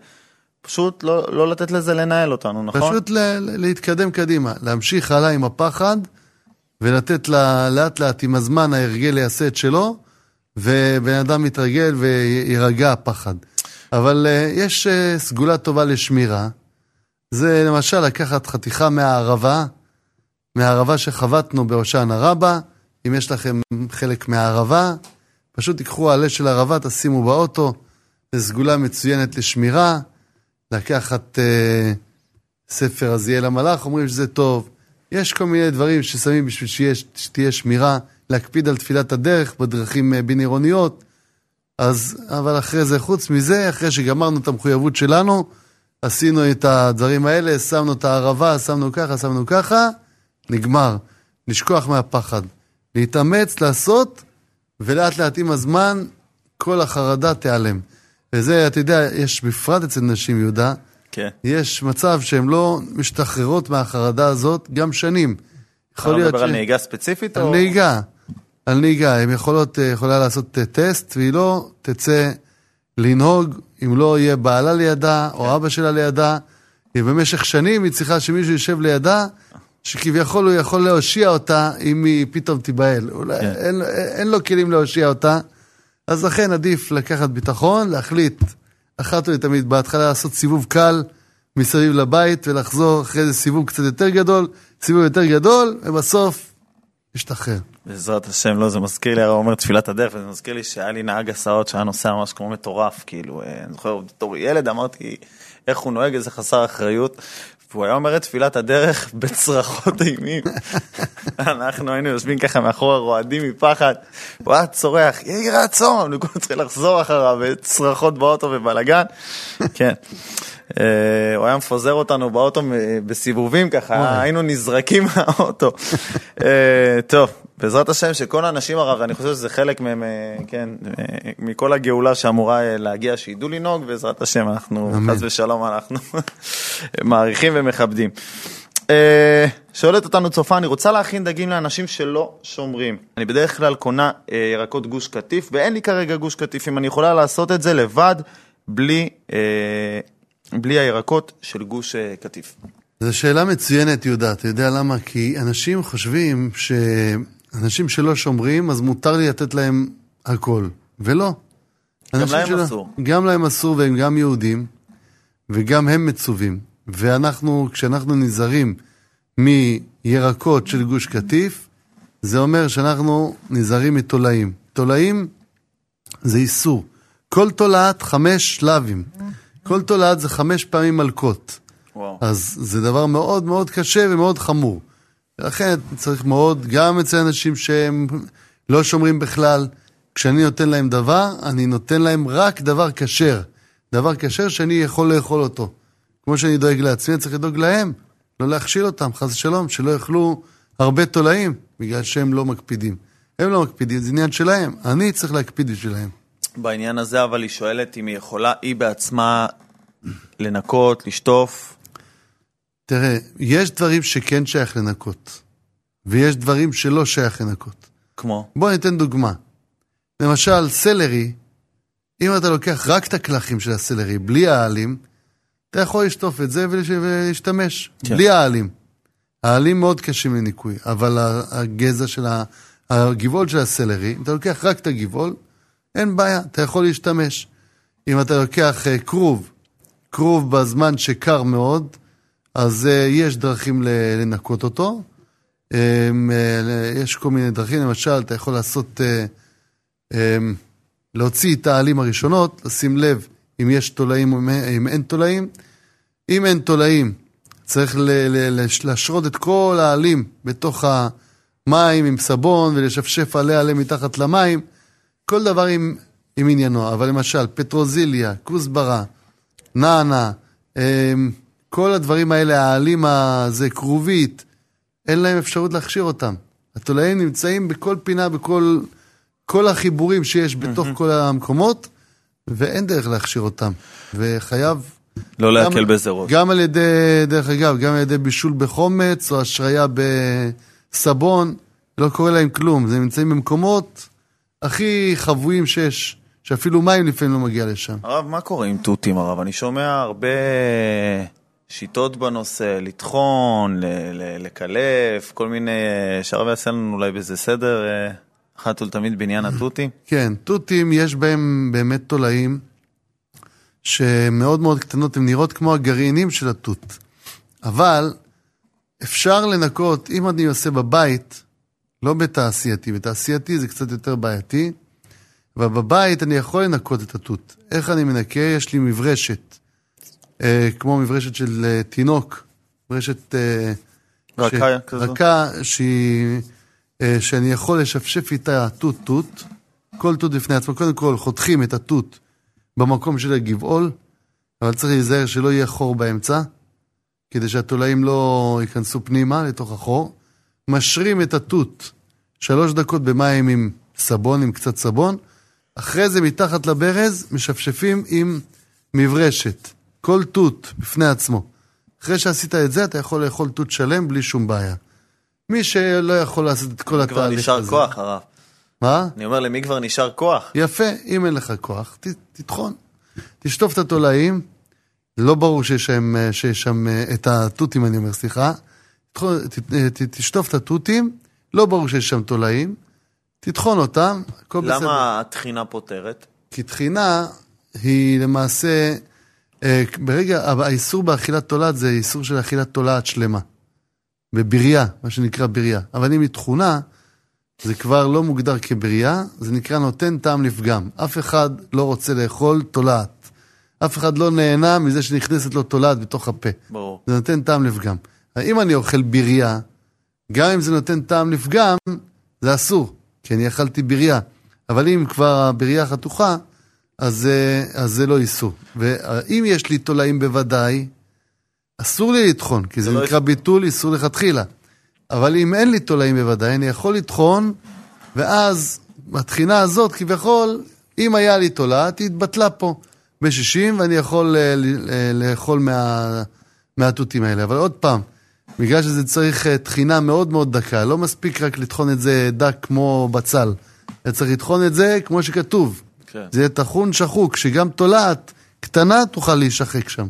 פשוט לא, לא לתת לזה לנהל אותנו, נכון? פשוט ל- להתקדם קדימה, להמשיך הלאה עם הפחד, ולתת לה, לאט לאט עם הזמן ההרגל יעשה את שלו, ובן אדם יתרגל ויירגע הפחד. אבל uh, יש uh, סגולה טובה לשמירה, זה למשל לקחת חתיכה מהערבה, מהערבה שחבטנו בהושענא רבה, אם יש לכם חלק מהערבה, פשוט תיקחו עלה של ערבה, תשימו באוטו, זו סגולה מצוינת לשמירה. לקחת אה, ספר עזיאל המלאך, אומרים שזה טוב. יש כל מיני דברים ששמים בשביל שיש, שתהיה שמירה, להקפיד על תפילת הדרך בדרכים אה, בין עירוניות. אז, אבל אחרי זה, חוץ מזה, אחרי שגמרנו את המחויבות שלנו, עשינו את הדברים האלה, שמנו את הערבה, שמנו ככה, שמנו ככה, נגמר. לשכוח מהפחד. להתאמץ, לעשות, ולאט לאט עם הזמן, כל החרדה תיעלם. וזה, אתה יודע, יש בפרט אצל נשים, יהודה, כן. יש מצב שהן לא משתחררות מהחרדה הזאת גם שנים. יכול להיות ש... אתה מדבר על נהיגה ספציפית? על או... נהיגה. על נהיגה. הן יכולות, אה, יכולה לעשות אה, טסט, והיא לא תצא לנהוג אם לא יהיה בעלה לידה, או כן. אבא שלה לידה. ובמשך שנים היא צריכה שמישהו יישב לידה, שכביכול הוא יכול להושיע אותה אם היא פתאום תיבהל. אולי כן. אין, אין לו כלים להושיע אותה. אז לכן עדיף לקחת ביטחון, להחליט אחת ולתמיד בהתחלה לעשות סיבוב קל מסביב לבית ולחזור אחרי זה סיבוב קצת יותר גדול, סיבוב יותר גדול, ובסוף להשתחרר. בעזרת השם, לא, זה מזכיר לי, הרב אומר תפילת הדרך, וזה מזכיר לי שהיה לי נהג הסעות שהיה נוסע ממש כמו מטורף, כאילו, אה, אני זוכר, בתור ילד אמרתי, איך הוא נוהג, איזה חסר אחריות, והוא היה אומר את תפילת הדרך בצרחות אימים. אנחנו היינו יושבים ככה מאחורה רועדים מפחד, הוא היה צורח, יהי רצון, וכולם צריכים לחזור אחריו, וצרחות באוטו ובלאגן. כן. אה, הוא היה מפוזר אותנו באוטו בסיבובים ככה, היינו נזרקים מהאוטו. אה, טוב, בעזרת השם שכל האנשים הרב, אני חושב שזה חלק מהם, אה, כן, מכל הגאולה שאמורה להגיע, שידעו לנהוג, בעזרת השם, אנחנו, חס ושלום, אנחנו מעריכים ומכבדים. שואלת אותנו צופה, אני רוצה להכין דגים לאנשים שלא שומרים. אני בדרך כלל קונה ירקות גוש קטיף, ואין לי כרגע גוש קטיף, אם אני יכולה לעשות את זה לבד, בלי בלי הירקות של גוש אה, קטיף? זו שאלה מצוינת, יהודה. אתה יודע למה? כי אנשים חושבים שאנשים שלא שומרים, אז מותר לי לתת להם הכל. ולא. גם להם שלא, אסור. גם להם אסור, והם גם יהודים, וגם הם מצווים. ואנחנו, כשאנחנו נזהרים מירקות של גוש קטיף, זה אומר שאנחנו נזהרים מתולעים. תולעים זה איסור. כל תולעת חמש שלבים. כל תולעת זה חמש פעמים מלקות. וואו. אז זה דבר מאוד מאוד קשה ומאוד חמור. ולכן צריך מאוד, גם אצל אנשים שהם לא שומרים בכלל, כשאני נותן להם דבר, אני נותן להם רק דבר כשר. דבר כשר שאני יכול לאכול אותו. כמו שאני דואג לעצמי, אני צריך לדאוג להם. לא להכשיל אותם, חס ושלום, שלא יאכלו הרבה תולעים, בגלל שהם לא מקפידים. הם לא מקפידים, זה עניין שלהם, אני צריך להקפיד בשבילהם. בעניין הזה, אבל היא שואלת אם היא יכולה, היא בעצמה, לנקות, לשטוף. תראה, יש דברים שכן שייך לנקות, ויש דברים שלא שייך לנקות. כמו? בוא ניתן דוגמה. למשל, סלרי, אם אתה לוקח רק את הקלחים של הסלרי, בלי העלים, אתה יכול לשטוף את זה ולהשתמש, כן. בלי העלים. העלים מאוד קשים לניקוי, אבל הגזע של ה... הגבעול של הסלרי, אם אתה לוקח רק את הגבעול, אין בעיה, אתה יכול להשתמש. אם אתה לוקח אה, כרוב, כרוב בזמן שקר מאוד, אז אה, יש דרכים לנקות אותו. אה, אה, יש כל מיני דרכים, למשל, אתה יכול לעשות, להוציא את העלים הראשונות, לשים לב אם יש תולעים או אם- אין תולעים. אם אין תולעים, צריך להשרות את כל העלים בתוך המים עם סבון ולשפשף עליה עליהם מתחת למים. כל דבר עם, עם עניינו, אבל למשל, פטרוזיליה, כוסברה, נענה, כל הדברים האלה, העלים הזה, כרובית, אין להם אפשרות להכשיר אותם. התולעים נמצאים בכל פינה, בכל כל החיבורים שיש בתוך כל המקומות, ואין דרך להכשיר אותם. וחייב... לא להקל בזה ראש. גם על ידי, דרך אגב, גם על ידי בישול בחומץ או השריה בסבון, לא קורה להם כלום. זה נמצאים במקומות הכי חבויים שיש, שאפילו מים לפעמים לא מגיע לשם. הרב, מה קורה עם תותים, הרב? אני שומע הרבה שיטות בנושא, לטחון, לקלף, כל מיני... שהרב יעשה לנו אולי בזה סדר, אה, אחת ולתמיד בעניין התותים. כן, תותים, יש בהם באמת תולעים שמאוד מאוד קטנות, הן נראות כמו הגרעינים של התות. אבל אפשר לנקות, אם אני עושה בבית, לא בתעשייתי, בתעשייתי זה קצת יותר בעייתי, אבל בבית אני יכול לנקות את התות. איך אני מנקה? יש לי מברשת, אה, כמו מברשת של אה, תינוק, מברשת... אה, רכה כזו? רכה שהיא, אה, שאני יכול לשפשף איתה תות-תות, כל תות בפני עצמו. קודם כל, חותכים את התות במקום של הגבעול, אבל צריך להיזהר שלא יהיה חור באמצע, כדי שהתולעים לא ייכנסו פנימה לתוך החור. משרים את התות שלוש דקות במים עם סבון, עם קצת סבון. אחרי זה, מתחת לברז, משפשפים עם מברשת. כל תות בפני עצמו. אחרי שעשית את זה, אתה יכול לאכול תות שלם בלי שום בעיה. מי שלא יכול לעשות את כל כבר התהליך נשאר הזה... כוח, הרב. מה? אני אומר, למי כבר נשאר כוח? יפה, אם אין לך כוח, ת, תטחון. תשטוף את התולעים, לא ברור שיש שם, שיש שם אה, את התותים, אני אומר, סליחה. ת, תשטוף את התותים, לא ברור שיש שם תולעים, תטחון אותם, הכל בסדר. למה הטחינה פותרת? כי טחינה היא למעשה, אה, ברגע, האיסור באכילת תולעת זה איסור של אכילת תולעת שלמה. בבריאה, מה שנקרא בריאה. אבל אם היא תכונה, זה כבר לא מוגדר כבריאה, זה נקרא נותן טעם לפגם. אף אחד לא רוצה לאכול תולעת. אף אחד לא נהנה מזה שנכנסת לו תולעת בתוך הפה. ברור. זה נותן טעם לפגם. אם אני אוכל בריאה, גם אם זה נותן טעם לפגם, זה אסור, כי אני אכלתי בריאה. אבל אם כבר הבריאה חתוכה, אז, אה, אז זה לא איסור. ואם יש לי תולעים בוודאי, אסור לי לטחון, כי זה לא נקרא ביטול איסור לכתחילה. אבל אם אין לי תולעים בוודאי, אני יכול לטחון, ואז בתחינה הזאת, כביכול, אם היה לי תולעת, היא התבטלה פה ב-60, ואני יכול אה, ל- אה, לאכול מה, מהתותים האלה. אבל עוד פעם, בגלל שזה צריך טחינה מאוד מאוד דקה, לא מספיק רק לטחון את זה דק כמו בצל. צריך לטחון את זה כמו שכתוב. כן. זה יהיה טחון שחוק, שגם תולעת קטנה תוכל להישחק שם.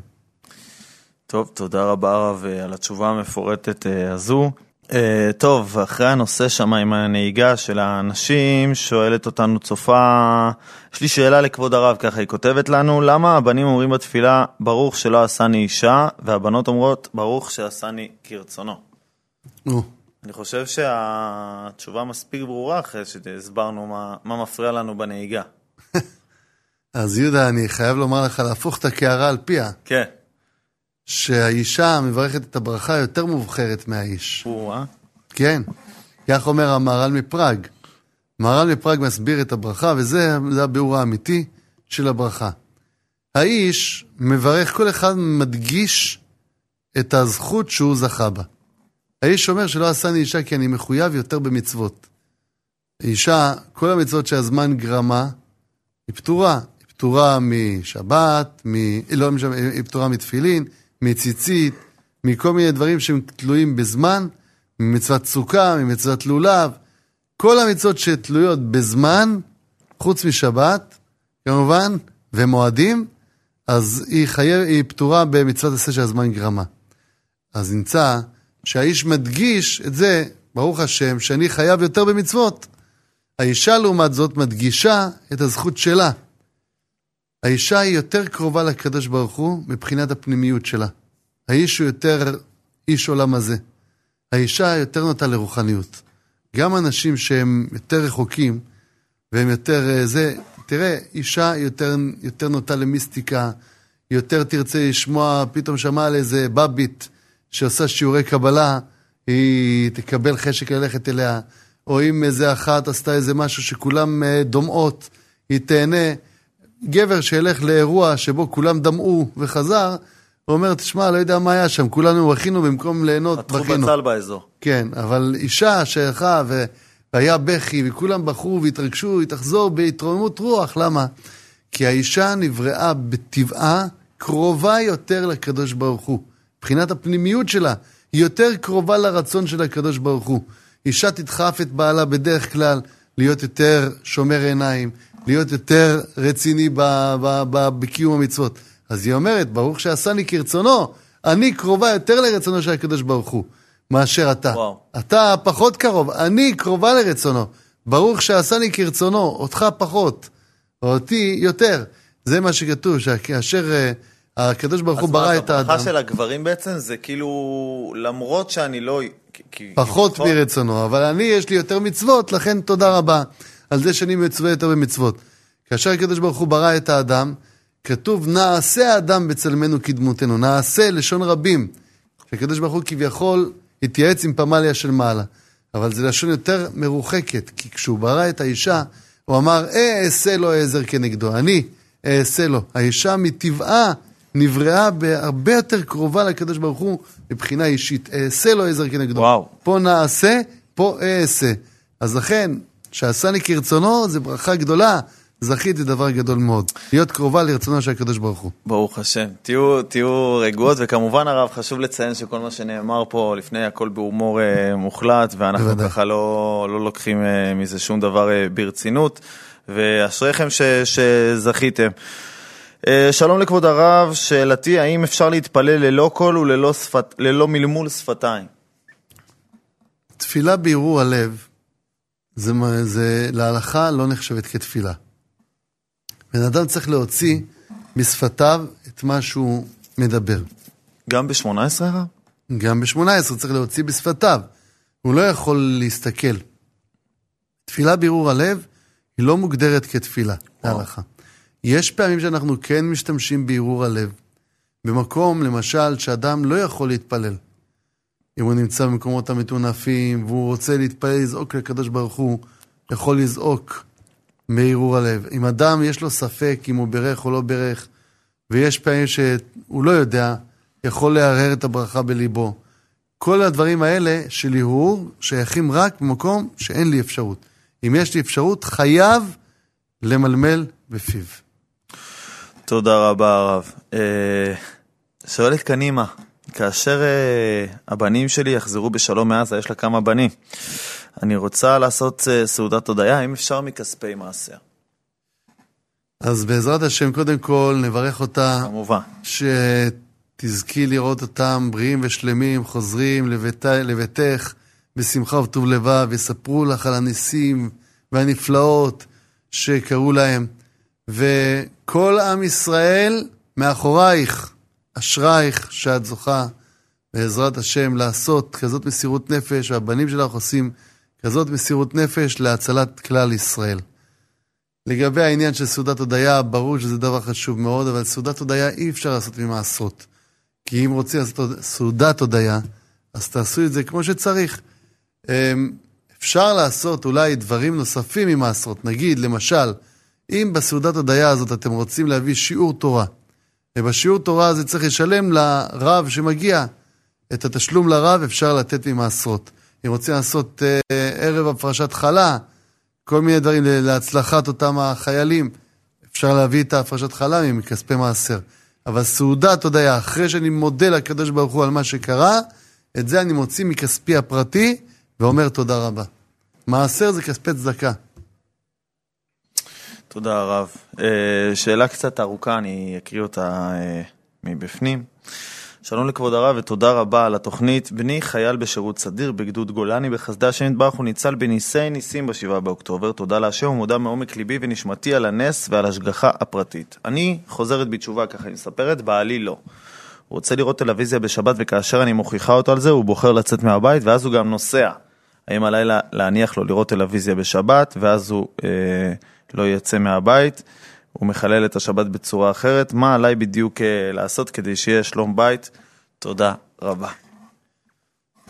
טוב, תודה רבה הרב אה, על התשובה המפורטת אה, הזו. אה, טוב, אחרי הנושא שם עם הנהיגה של האנשים, שואלת אותנו צופה, יש לי שאלה לכבוד הרב, ככה היא כותבת לנו, למה הבנים אומרים בתפילה, ברוך שלא עשני אישה, והבנות אומרות, ברוך שעשני כרצונו? נו, אני חושב שהתשובה מספיק ברורה אחרי שהסברנו מה, מה מפריע לנו בנהיגה. אז יהודה, אני חייב לומר לך להפוך את הקערה על פיה, כן. שהאישה מברכת את הברכה יותר מובחרת מהאיש. הוא, אה? כן, כך אומר המהר"ל מפראג. המהר"ל מפראג מסביר את הברכה, וזה זה הביאור האמיתי של הברכה. האיש מברך, כל אחד מדגיש את הזכות שהוא זכה בה. האיש אומר שלא עשני אישה כי אני מחויב יותר במצוות. אישה, כל המצוות שהזמן גרמה, היא פטורה. פטורה משבת, מ... לא, היא פטורה מתפילין, מציצית, מכל מיני דברים שהם תלויים בזמן, ממצוות סוכה, ממצוות לולב. כל המצוות שתלויות בזמן, חוץ משבת, כמובן, ומועדים, אז היא, חייב, היא פטורה במצוות עשה שהזמן גרמה. אז נמצא שהאיש מדגיש את זה, ברוך השם, שאני חייב יותר במצוות. האישה, לעומת זאת, מדגישה את הזכות שלה. האישה היא יותר קרובה לקדוש ברוך הוא מבחינת הפנימיות שלה. האיש הוא יותר איש עולם הזה. האישה יותר נוטה לרוחניות. גם אנשים שהם יותר רחוקים והם יותר אה, זה, תראה, אישה יותר, יותר נוטה למיסטיקה, יותר תרצה לשמוע, פתאום שמע על איזה בבית שעושה שיעורי קבלה, היא תקבל חשק ללכת אליה, או אם איזה אחת עשתה איזה משהו שכולם אה, דומעות, היא תהנה. גבר שילך לאירוע שבו כולם דמעו וחזר, הוא אומר, תשמע, לא יודע מה היה שם, כולנו בכינו במקום ליהנות, בכינו. פתחו בצל באזור. כן, אבל אישה שהלכה ו... והיה בכי, וכולם בכו והתרגשו, היא תחזור בהתרוממות רוח, למה? כי האישה נבראה בטבעה קרובה יותר לקדוש ברוך הוא. מבחינת הפנימיות שלה, היא יותר קרובה לרצון של הקדוש ברוך הוא. אישה תדחף את בעלה בדרך כלל להיות יותר שומר עיניים, להיות יותר רציני בקיום המצוות. אז היא אומרת, ברוך שעשני כרצונו, אני קרובה יותר לרצונו של הקדוש ברוך הוא, מאשר אתה. וואו. אתה פחות קרוב, אני קרובה לרצונו. ברוך שעשני כרצונו, אותך פחות, אותי יותר. זה מה שכתוב, שכאשר uh, הקדוש ברוך הוא ברא את האדם... אז מה, הברכה של הגברים בעצם זה כאילו, למרות שאני לא... פחות מרצונו, אבל אני, יש לי יותר מצוות, לכן תודה רבה על זה שאני מצווה יותר במצוות. כאשר הקדוש ברוך הוא ברא את האדם, כתוב, נעשה האדם בצלמנו כדמותנו, נעשה לשון רבים. שהקדוש ברוך הוא כביכול התייעץ עם פמליה של מעלה. אבל זה לשון יותר מרוחקת, כי כשהוא ברא את האישה, הוא אמר, אה, אעשה לו עזר כנגדו, אני אעשה לו. האישה מטבעה נבראה בהרבה יותר קרובה לקדוש ברוך הוא מבחינה אישית. אעשה לו עזר כנגדו. וואו. פה נעשה, פה אעשה. אז לכן, שעשני כרצונו זה ברכה גדולה. זכיתי דבר גדול מאוד, להיות קרובה לרצונו של הקדוש ברוך הוא. ברוך השם. תהיו, תהיו רגועות, וכמובן הרב, חשוב לציין שכל מה שנאמר פה לפני הכל בהומור אה, מוחלט, ואנחנו בוודאי. ככה לא, לא לוקחים אה, מזה שום דבר אה, ברצינות, ואשריכם ש, שזכיתם. אה, שלום לכבוד הרב, שאלתי, האם אפשר להתפלל ללא קול וללא שפת, מלמול שפתיים? תפילה בערעור הלב, זה, זה להלכה לא נחשבת כתפילה. בן אדם צריך להוציא משפתיו את מה שהוא מדבר. גם ב-18 הרב? גם ב-18 צריך להוציא בשפתיו. הוא לא יכול להסתכל. תפילה בערעור הלב היא לא מוגדרת כתפילה, להלכה. יש פעמים שאנחנו כן משתמשים בערעור הלב. במקום, למשל, שאדם לא יכול להתפלל. אם הוא נמצא במקומות המטונפים, והוא רוצה להתפלל, לזעוק לקדוש ברוך הוא, יכול לזעוק מערעור הלב. אם אדם יש לו ספק אם הוא ברך או לא ברך, ויש פעמים שהוא לא יודע, יכול לערער את הברכה בליבו. כל הדברים האלה של הרהור שייכים רק במקום שאין לי אפשרות. אם יש לי אפשרות, חייב למלמל בפיו. תודה רבה, הרב. אה, שואלת קנימה, כאשר אה, הבנים שלי יחזרו בשלום מעזה, יש לה כמה בנים. אני רוצה לעשות uh, סעודת הודיה, אם אפשר מכספי מעשר. אז בעזרת השם, קודם כל נברך אותה. כמובן. שתזכי לראות אותם בריאים ושלמים, חוזרים לבית, לביתך בשמחה וטוב לבב, יספרו לך על הניסים והנפלאות שקרו להם. וכל עם ישראל מאחורייך, אשרייך שאת זוכה, בעזרת השם, לעשות כזאת מסירות נפש, והבנים שלך עושים כזאת מסירות נפש להצלת כלל ישראל. לגבי העניין של סעודת הודיה, ברור שזה דבר חשוב מאוד, אבל סעודת הודיה אי אפשר לעשות ממעשרות. כי אם רוצים לעשות סעודת הודיה, אז תעשו את זה כמו שצריך. אמ, אפשר לעשות אולי דברים נוספים ממעשרות. נגיד, למשל, אם בסעודת הודיה הזאת אתם רוצים להביא שיעור תורה, ובשיעור תורה הזה צריך לשלם לרב שמגיע את התשלום לרב אפשר לתת ממעשרות. אם רוצים לעשות אה, ערב הפרשת חלה, כל מיני דברים להצלחת אותם החיילים, אפשר להביא את ההפרשת חלה מכספי מעשר. אבל סעודת הודיה, אחרי שאני מודה לקדוש ברוך הוא על מה שקרה, את זה אני מוציא מכספי הפרטי ואומר תודה רבה. מעשר זה כספי צדקה. תודה רב. אה, שאלה קצת ארוכה, אני אקריא אותה אה, מבפנים. שלום לכבוד הרב ותודה רבה על התוכנית. בני חייל בשירות סדיר בגדוד גולני בחסדי השם יתברך הוא ניצל בניסי ניסים ב-7 באוקטובר. תודה להשם ומודה מעומק ליבי ונשמתי על הנס ועל השגחה הפרטית. אני חוזרת בתשובה, ככה היא מספרת, בעלי לא. הוא רוצה לראות טלוויזיה בשבת וכאשר אני מוכיחה אותו על זה הוא בוחר לצאת מהבית ואז הוא גם נוסע. האם עליי להניח לו לראות טלוויזיה בשבת ואז הוא אה, לא יצא מהבית? הוא מחלל את השבת בצורה אחרת. מה עליי בדיוק אה, לעשות כדי שיהיה שלום בית? תודה רבה.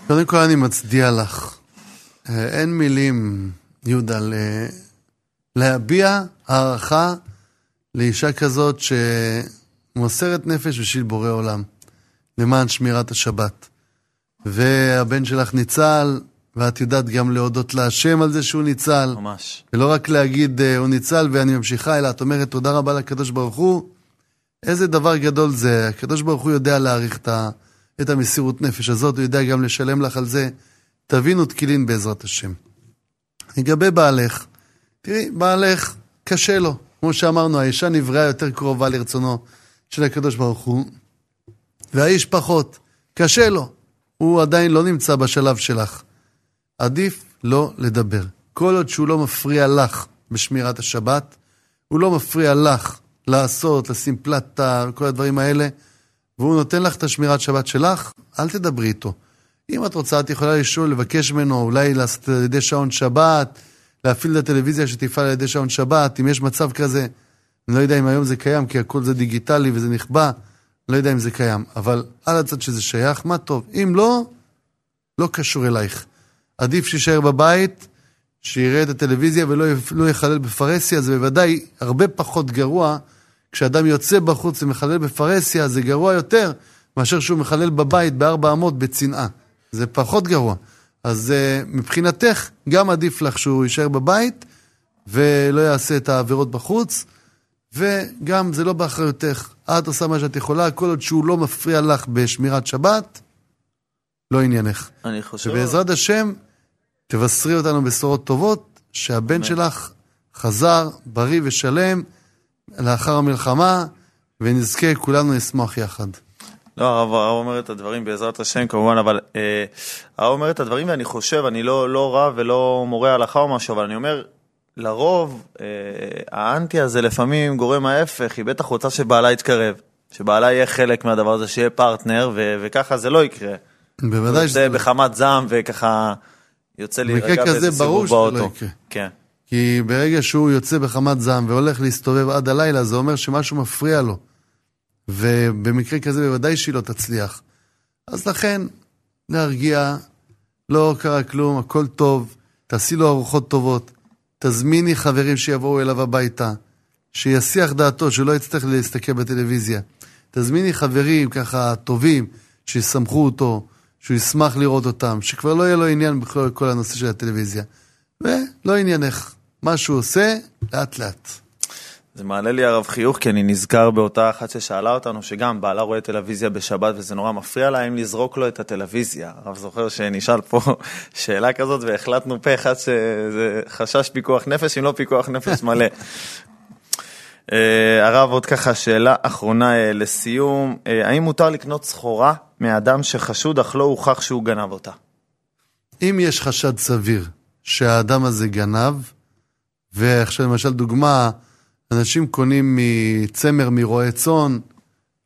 קודם כל אני מצדיע לך. אה, אין מילים, יהודה, להביע הערכה לאישה כזאת שמוסרת נפש בשביל בורא עולם, למען שמירת השבת. והבן שלך ניצל, ואת יודעת גם להודות להשם על זה שהוא ניצל. ממש. ולא רק להגיד uh, הוא ניצל ואני ממשיכה, אלא את אומרת תודה רבה לקדוש ברוך הוא. איזה דבר גדול זה. הקדוש ברוך הוא יודע להעריך את, ה, את המסירות נפש הזאת, הוא יודע גם לשלם לך על זה. תבינו תקילין בעזרת השם. לגבי בעלך, תראי, בעלך קשה לו. כמו שאמרנו, האישה נבראה יותר קרובה לרצונו של הקדוש ברוך הוא, והאיש פחות. קשה לו. הוא עדיין לא נמצא בשלב שלך. עדיף לא לדבר. כל עוד שהוא לא מפריע לך בשמירת השבת, הוא לא מפריע לך לעשות, לשים פלטה וכל הדברים האלה, והוא נותן לך את השמירת שבת שלך, אל תדברי איתו. אם את רוצה, את יכולה לשאול, לבקש ממנו, אולי לעשות על ידי שעון שבת, להפעיל את הטלוויזיה שתפעל על ידי שעון שבת, אם יש מצב כזה. אני לא יודע אם היום זה קיים, כי הכל זה דיגיטלי וזה נכבה, לא יודע אם זה קיים. אבל על הצד שזה שייך, מה טוב. אם לא, לא קשור אלייך. עדיף שישאר בבית, שיראה את הטלוויזיה ולא לא יחלל בפרהסיה, זה בוודאי הרבה פחות גרוע. כשאדם יוצא בחוץ ומחלל בפרהסיה, זה גרוע יותר מאשר שהוא מחלל בבית בארבע אמות בצנעה. זה פחות גרוע. אז uh, מבחינתך, גם עדיף לך שהוא יישאר בבית ולא יעשה את העבירות בחוץ, וגם זה לא באחריותך. את עושה מה שאת יכולה, כל עוד שהוא לא מפריע לך בשמירת שבת, לא עניינך. אני חושב... ובעזרת השם, תבשרי אותנו בשורות טובות, שהבן שלך חזר בריא ושלם לאחר המלחמה, ונזכה כולנו לשמוח יחד. לא, הרב, הרב אומר את הדברים בעזרת השם כמובן, אבל אה, הרב אומר את הדברים ואני חושב, אני לא, לא רב ולא מורה הלכה או משהו, אבל אני אומר, לרוב אה, האנטי הזה לפעמים גורם ההפך, היא בטח רוצה שבעלה יתקרב, שבעלה יהיה חלק מהדבר הזה, שיהיה פרטנר, ו- וככה זה לא יקרה. בוודאי שזה... בחמת זעם וככה יוצא להירגע באיזה סיבוב באוטו. כן. כי ברגע שהוא יוצא בחמת זעם והולך להסתובב עד הלילה, זה אומר שמשהו מפריע לו. ובמקרה כזה בוודאי שהיא לא תצליח. אז לכן, להרגיע, לא קרה כלום, הכל טוב, תעשי לו ארוחות טובות, תזמיני חברים שיבואו אליו הביתה, שיסיח דעתו, שלא יצטרך להסתכל בטלוויזיה. תזמיני חברים ככה טובים, שיסמכו אותו, שהוא ישמח לראות אותם, שכבר לא יהיה לו עניין בכלל כל הנושא של הטלוויזיה. ולא עניינך, מה שהוא עושה, לאט לאט. זה מעלה לי הרב חיוך, כי אני נזכר באותה אחת ששאלה אותנו, שגם בעלה רואה טלוויזיה בשבת וזה נורא מפריע לה, אם לזרוק לו את הטלוויזיה. הרב זוכר שנשאל פה שאלה כזאת והחלטנו פה אחד שזה חשש פיקוח נפש, אם לא פיקוח נפש מלא. אה, הרב, עוד ככה שאלה אחרונה אה, לסיום, אה, האם מותר לקנות סחורה מאדם שחשוד אך לא הוכח שהוא גנב אותה? אם יש חשד סביר שהאדם הזה גנב, ועכשיו למשל דוגמה, אנשים קונים מצמר מרועה צאן,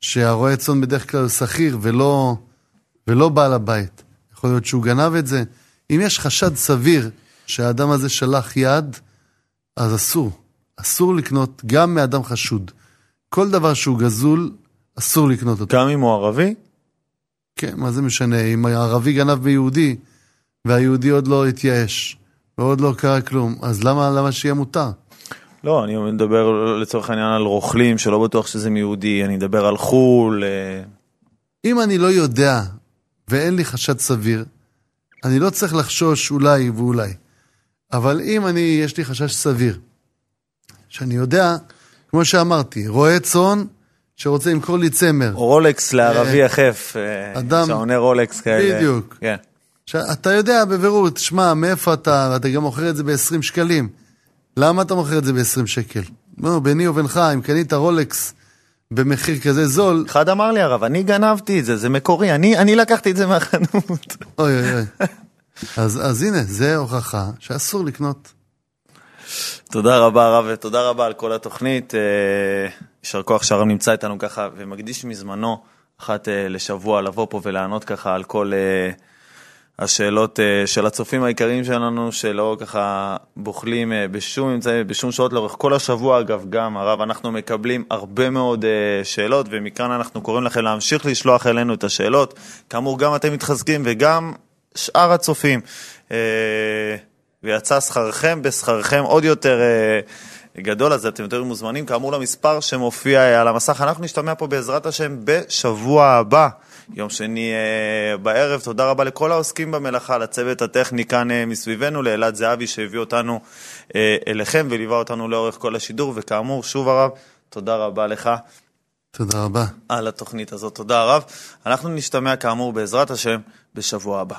שהרועה צאן בדרך כלל הוא שכיר ולא, ולא בעל הבית. יכול להיות שהוא גנב את זה. אם יש חשד סביר שהאדם הזה שלח יד, אז אסור. אסור לקנות גם מאדם חשוד. כל דבר שהוא גזול, אסור לקנות אותו. גם אם הוא ערבי? כן, מה זה משנה? אם הערבי גנב ביהודי, והיהודי עוד לא התייאש, ועוד לא קרה כלום, אז למה, למה שיהיה מותר? לא, אני מדבר לצורך העניין על רוכלים, שלא בטוח שזה מיהודי, אני מדבר על חו"ל. אה. אם אני לא יודע, ואין לי חשד סביר, אני לא צריך לחשוש אולי ואולי. אבל אם אני, יש לי חשש סביר, שאני יודע, כמו שאמרתי, רועה צאן שרוצה למכור לי צמר. או רולקס לערבי יחף, אה, אדם- שעוני רולקס כאלה. בדיוק. כן. אתה יודע בבירור, תשמע, מאיפה אתה, ואתה גם מוכר את זה ב-20 שקלים. למה אתה מוכר את זה ב-20 שקל? לא, ביני ובינך, אם קנית רולקס במחיר כזה זול, אחד אמר לי הרב, אני גנבתי את זה, זה מקורי, אני, אני לקחתי את זה מהחנות. אוי אוי אוי. אז, אז הנה, זה הוכחה שאסור לקנות. תודה רבה הרב, ותודה רבה על כל התוכנית. אה, יישר כוח שהרב נמצא איתנו ככה ומקדיש מזמנו אחת אה, לשבוע לבוא פה ולענות ככה על כל אה, השאלות של הצופים העיקריים שלנו, שלא ככה בוחלים בשום אמצעי, בשום שעות לאורך כל השבוע. אגב, גם הרב, אנחנו מקבלים הרבה מאוד שאלות, ומכאן אנחנו קוראים לכם להמשיך לשלוח אלינו את השאלות. כאמור, גם אתם מתחזקים וגם שאר הצופים. ויצא שכרכם בשכרכם עוד יותר אה, גדול, אז אתם יותר מוזמנים, כאמור, למספר שמופיע אה, על המסך. אנחנו נשתמע פה בעזרת השם בשבוע הבא, יום שני אה, בערב. תודה רבה לכל העוסקים במלאכה, לצוות הטכני כאן אה, מסביבנו, לאלעד זהבי שהביא אותנו אה, אליכם וליווה אותנו לאורך כל השידור, וכאמור, שוב הרב, תודה רבה לך. תודה רבה. על התוכנית הזאת. תודה רב. אנחנו נשתמע כאמור בעזרת השם בשבוע הבא.